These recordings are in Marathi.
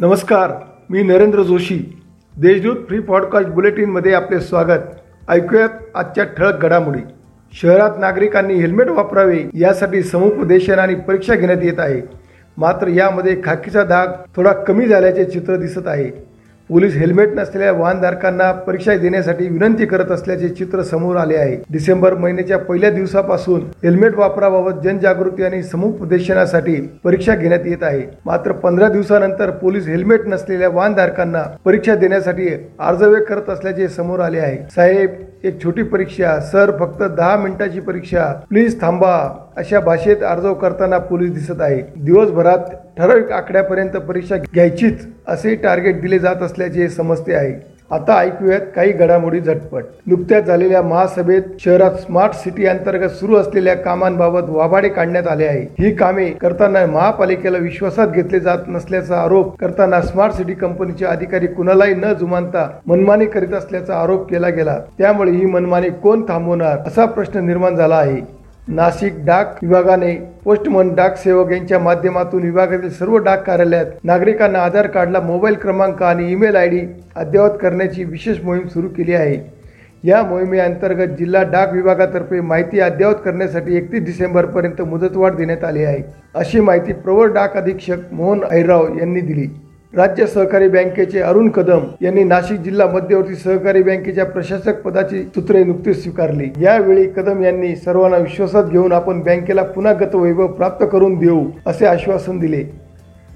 नमस्कार मी नरेंद्र जोशी. देशदूत फ्री पॉडकास्ट बुलेटिनमध्ये आपले स्वागत. ऐकूयात आजच्या ठळक घडामोडी. शहरात नागरिकांनी हेल्मेट वापरावे यासाठी समुपदेशन आणि परीक्षा घेण्यात येत आहे. मात्र यामध्ये खाकीचा धाग थोडा कमी झाल्याचे चित्र दिसत आहे. पोलीस हेल्मेट नसलेल्या वाहनधारकांना परीक्षा देण्यासाठी विनंती करत असल्याचे चित्र समोर आले आहे. डिसेंबर महिन्याच्या पहिल्या दिवसापासून हेल्मेट वापराबाबत जनजागृती आणि समुपदेशनासाठी परीक्षा घेण्यात येत आहे. मात्र पंधरा दिवसानंतर पोलीस हेल्मेट नसलेल्या वाहनधारकांना परीक्षा देण्यासाठी अर्जवे करत असल्याचे समोर आले आहे. साहेब एक छोटी परीक्षा. सर फक्त दहा मिनिटाची परीक्षा. प्लीज थांबा. अशा भाषेत अर्ज करताना पोलीस दिसत आहे दिवसभरात ठराविक आकड्यापर्यंत परीक्षा घ्यायचीच असे टार्गेट दिले जात असल्याचे समजते आहे. आता ऐकूयात काही घडामोडी झटपट. नुकत्याच झालेल्या महासभेत शहरात स्मार्ट सिटी अंतर्गत सुरू असलेल्या कामांबाबत वाभाडे काढण्यात आले आहे. ही कामे करताना महापालिकेला विश्वासात घेतले जात नसल्याचा आरोप करताना स्मार्ट सिटी कंपनीचे अधिकारी कुणालाही न जुमानता मनमानी करीत असल्याचा आरोप केला गेला. त्यामुळे ही मनमानी कोण थांबवणार असा प्रश्न निर्माण झाला आहे. नाशिक डाक विभागाने पोस्टमन डाक सेवक यांच्या माध्यमातून विभागातील सर्व डाक कार्यालयात नागरिकांना आधार कार्डला मोबाईल क्रमांक आणि ईमेल आय डी अद्ययावत करण्याची विशेष मोहीम सुरू केली आहे. या मोहिमेअंतर्गत जिल्हा डाक विभागातर्फे माहिती अद्ययावत करण्यासाठी एकतीस डिसेंबरपर्यंत मुदतवाढ देण्यात आली आहे. अशी माहिती प्रवर डाक अधीक्षक मोहन ऐराव यांनी दिली. राज्य सहकारी बँकेचे अरुण कदम यांनी नाशिक जिल्हा मध्यवर्ती सहकारी बँकेच्या प्रशासक पदाची सूत्रे नुकतीच स्वीकारली. यावेळी कदम यांनी सर्वांना विश्वासात घेऊन आपण बँकेला पुन्हा गतवैभव प्राप्त करून देऊ असे आश्वासन दिले.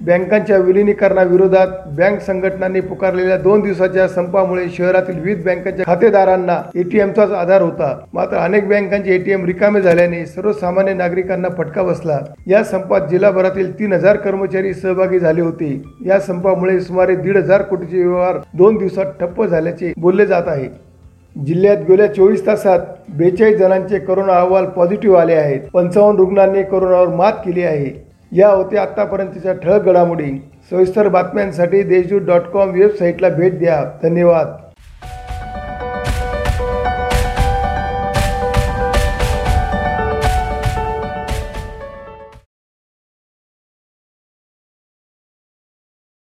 बँकांच्या विलिनीकरणाविरोधात बँक संघटनांनी पुकारलेल्या दोन दिवसाच्या संपामुळे शहरातील विविध बँकांच्या खातेदारांना एटीएमचाच आधार होता. मात्र अनेक बँकांचे एटीएम रिकामे झाल्याने सर्वसामान्य नागरिकांना फटका बसला. या संपात जिल्हाभरातील तीन हजार कर्मचारी सहभागी झाले होते. या संपामुळे सुमारे दीड हजार कोटीचे व्यवहार दोन दिवसात ठप्प झाल्याचे बोलले जात आहे. जिल्ह्यात गेल्या चोवीस तासात बेचाळीस जणांचे करोना अहवाल पॉझिटिव्ह आले आहेत. पंचावन्न रुग्णांनी करोनावर मात केली आहे. या होत्या आत्तापर्यंतच्या ठळक घडामोडी. सविस्तर बातम्यांसाठी देशदूत डॉट कॉम वेबसाईटला भेट द्या. धन्यवाद.